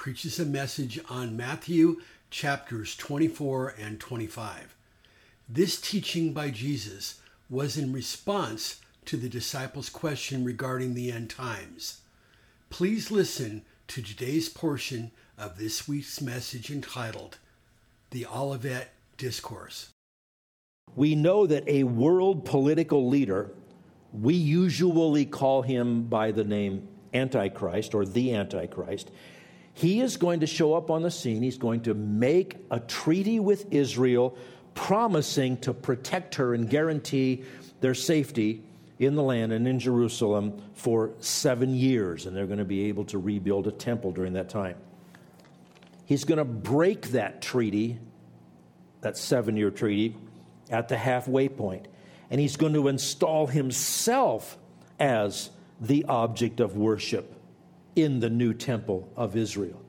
preaches a message on Matthew chapters 24 and 25. This teaching by Jesus was in response to the disciples' question regarding the end times. Please listen to today's portion of this week's message entitled The Olivet Discourse. We know that a world political leader we usually call him by the name Antichrist or the Antichrist. He is going to show up on the scene. He's going to make a treaty with Israel, promising to protect her and guarantee their safety in the land and in Jerusalem for seven years. And they're going to be able to rebuild a temple during that time. He's going to break that treaty, that seven year treaty, at the halfway point and he's going to install himself as the object of worship in the new temple of Israel.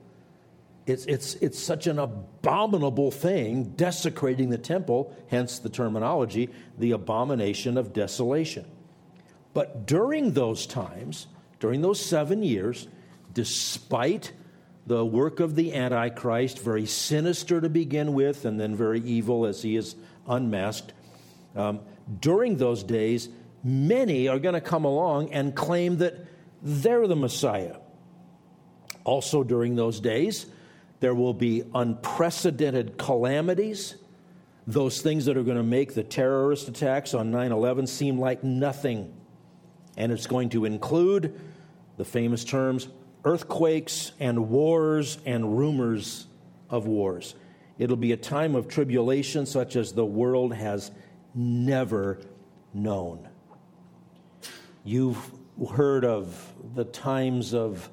It's, it's, it's such an abominable thing, desecrating the temple, hence the terminology, the abomination of desolation. But during those times, during those seven years, despite the work of the Antichrist, very sinister to begin with, and then very evil as he is unmasked, um, during those days, many are going to come along and claim that they're the Messiah. Also, during those days, there will be unprecedented calamities, those things that are going to make the terrorist attacks on 9 11 seem like nothing. And it's going to include the famous terms earthquakes and wars and rumors of wars. It'll be a time of tribulation such as the world has never known. You've heard of the times of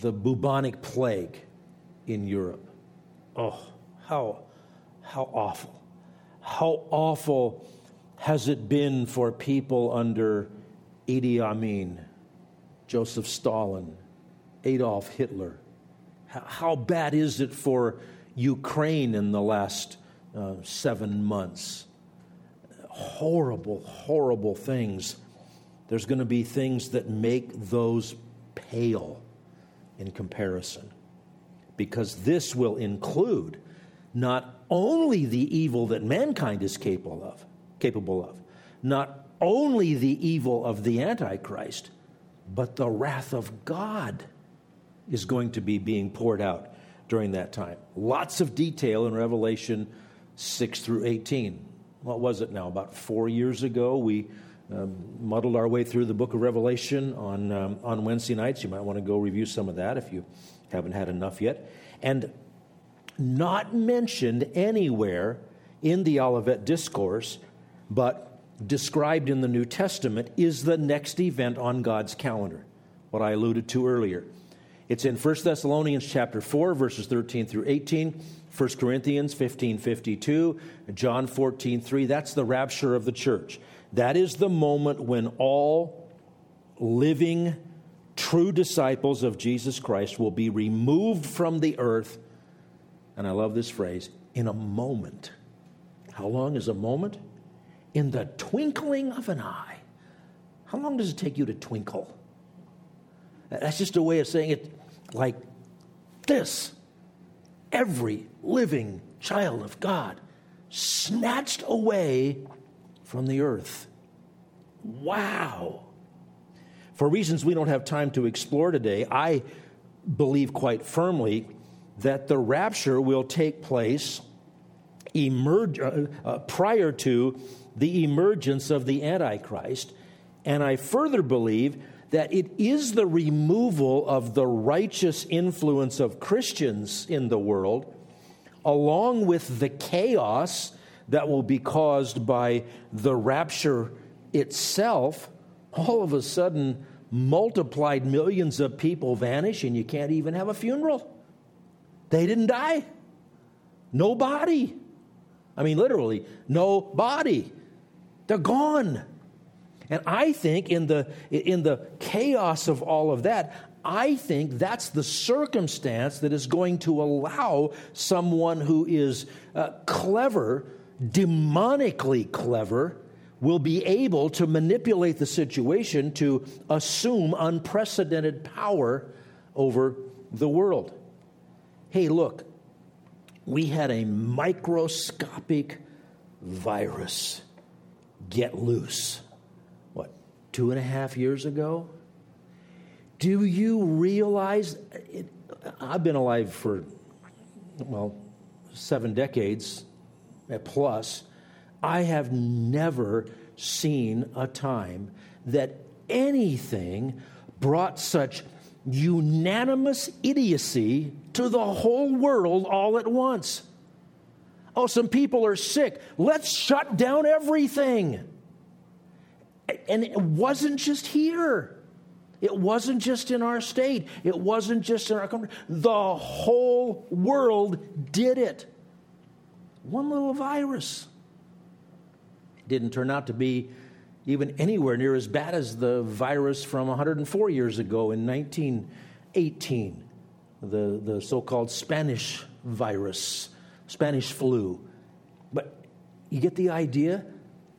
the bubonic plague in Europe. Oh, how, how awful. How awful has it been for people under Idi Amin, Joseph Stalin, Adolf Hitler? How bad is it for Ukraine in the last uh, seven months? horrible, horrible things, there's going to be things that make those pale in comparison. Because this will include not only the evil that mankind is capable of, capable of, not only the evil of the Antichrist, but the wrath of God is going to be being poured out during that time. Lots of detail in Revelation 6 through 18 what was it now, about four years ago, we um, muddled our way through the book of Revelation on, um, on Wednesday nights. You might want to go review some of that if you haven't had enough yet. And not mentioned anywhere in the Olivet Discourse, but described in the New Testament, is the next event on God's calendar, what I alluded to earlier. It's in 1 Thessalonians chapter 4, verses 13 through 18. 1 Corinthians 15 52, John 14 3. That's the rapture of the church. That is the moment when all living, true disciples of Jesus Christ will be removed from the earth. And I love this phrase in a moment. How long is a moment? In the twinkling of an eye. How long does it take you to twinkle? That's just a way of saying it like this every living child of God snatched away from the earth. Wow. For reasons we don't have time to explore today, I believe quite firmly that the rapture will take place emerge, uh, uh, prior to the emergence of the Antichrist. And I further believe that it is the removal of the righteous influence of Christians in the world, along with the chaos that will be caused by the rapture itself, all of a sudden, multiplied millions of people vanish and you can't even have a funeral. They didn't die. Nobody. I mean, literally, nobody. They're gone. And I think in the, in the chaos of all of that, I think that's the circumstance that is going to allow someone who is uh, clever, demonically clever, will be able to manipulate the situation to assume unprecedented power over the world. Hey, look, we had a microscopic virus get loose, what, two and a half years ago? Do you realize? It, I've been alive for, well, seven decades plus. I have never seen a time that anything brought such unanimous idiocy to the whole world all at once. Oh, some people are sick. Let's shut down everything. And it wasn't just here. It wasn't just in our state. It wasn't just in our country. The whole world did it. One little virus. It didn't turn out to be even anywhere near as bad as the virus from 104 years ago in 1918, the, the so called Spanish virus, Spanish flu. But you get the idea?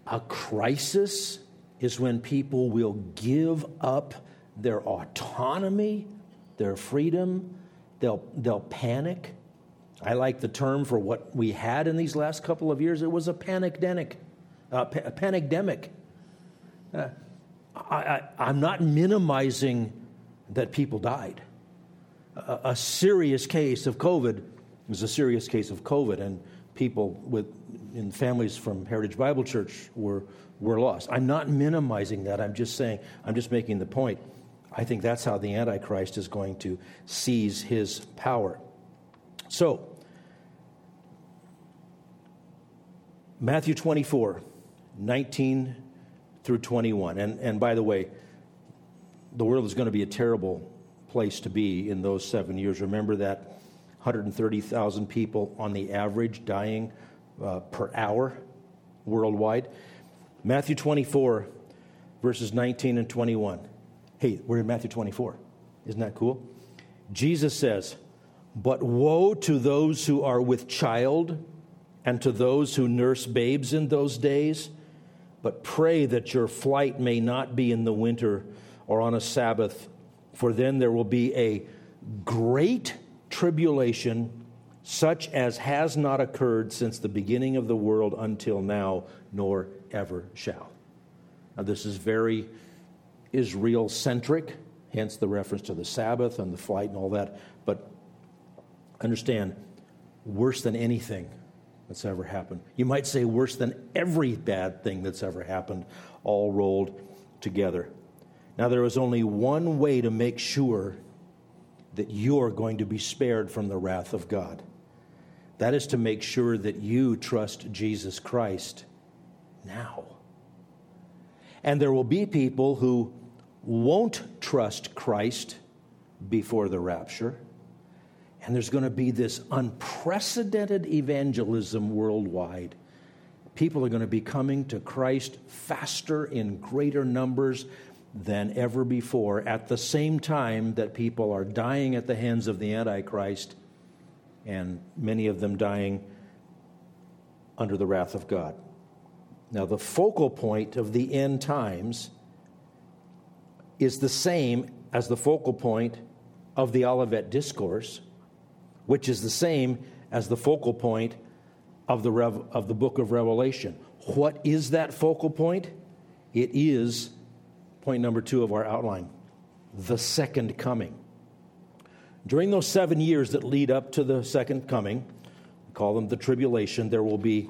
A crisis is when people will give up their autonomy, their freedom, they'll, they'll panic. I like the term for what we had in these last couple of years. It was a panicdemic. Uh, pa- a panicdemic. Uh, I, am not minimizing that people died. A, a, serious case of COVID was a serious case of COVID, and people with in families from Heritage Bible Church were were lost. I'm not minimizing that. I'm just saying. I'm just making the point. I think that's how the Antichrist is going to seize his power. So, Matthew 24, 19 through 21. And, and by the way, the world is going to be a terrible place to be in those seven years. Remember that 130,000 people on the average dying uh, per hour worldwide. Matthew 24, verses 19 and 21. Hey, we're in Matthew 24. Isn't that cool? Jesus says, But woe to those who are with child and to those who nurse babes in those days but pray that your flight may not be in the winter or on a Sabbath, for then there will be a great tribulation, such as has not occurred since the beginning of the world until now, nor ever shall. Now, this is very Israel centric, hence the reference to the Sabbath and the flight and all that. But understand, worse than anything, that's ever happened. You might say worse than every bad thing that's ever happened, all rolled together. Now, there is only one way to make sure that you're going to be spared from the wrath of God. That is to make sure that you trust Jesus Christ now. And there will be people who won't trust Christ before the rapture. And there's going to be this unprecedented evangelism worldwide. People are going to be coming to Christ faster in greater numbers than ever before at the same time that people are dying at the hands of the Antichrist and many of them dying under the wrath of God. Now, the focal point of the end times is the same as the focal point of the Olivet Discourse which is the same as the focal point of the, Rev- of the book of Revelation. What is that focal point? It is point number two of our outline the second coming. During those seven years that lead up to the second coming, we call them the tribulation, there will be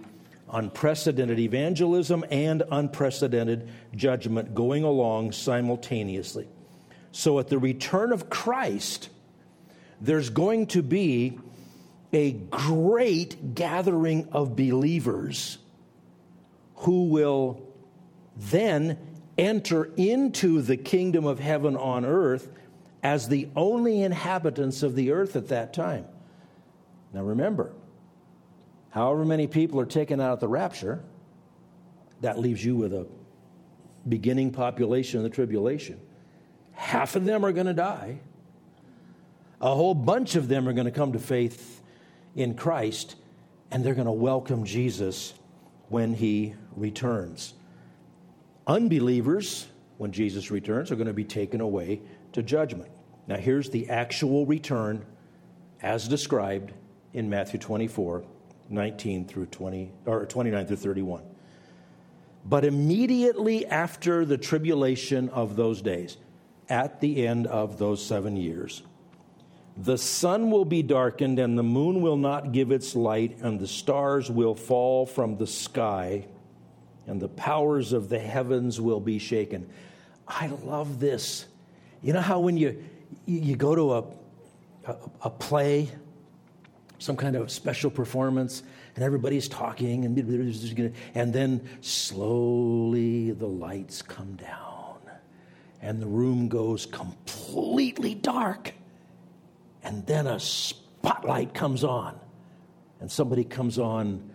unprecedented evangelism and unprecedented judgment going along simultaneously. So at the return of Christ, there's going to be a great gathering of believers who will then enter into the kingdom of heaven on earth as the only inhabitants of the earth at that time. Now remember, however many people are taken out at the rapture, that leaves you with a beginning population of the tribulation. Half of them are going to die. A whole bunch of them are going to come to faith in Christ, and they're going to welcome Jesus when he returns. Unbelievers, when Jesus returns, are going to be taken away to judgment. Now, here's the actual return as described in Matthew 24, 19 through 20, or 29 through 31. But immediately after the tribulation of those days, at the end of those seven years, the sun will be darkened, and the moon will not give its light, and the stars will fall from the sky, and the powers of the heavens will be shaken. I love this. You know how when you, you go to a, a, a play, some kind of special performance, and everybody's talking, and, and then slowly the lights come down, and the room goes completely dark and then a spotlight comes on, and somebody comes on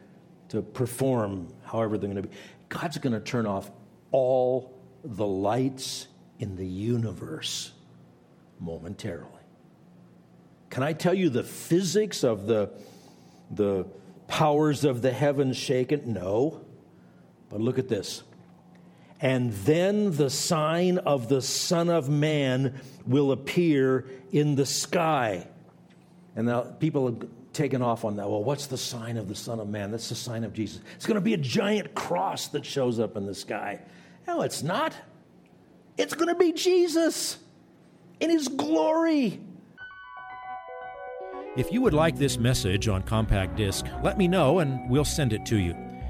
to perform however they're going to be. God's going to turn off all the lights in the universe momentarily. Can I tell you the physics of the, the powers of the heavens shaken? No. But look at this. And then the sign of the Son of Man will appear in the sky. And now people have taken off on that. Well, what's the sign of the Son of Man? That's the sign of Jesus. It's going to be a giant cross that shows up in the sky. No, it's not. It's going to be Jesus in his glory. If you would like this message on compact disc, let me know and we'll send it to you.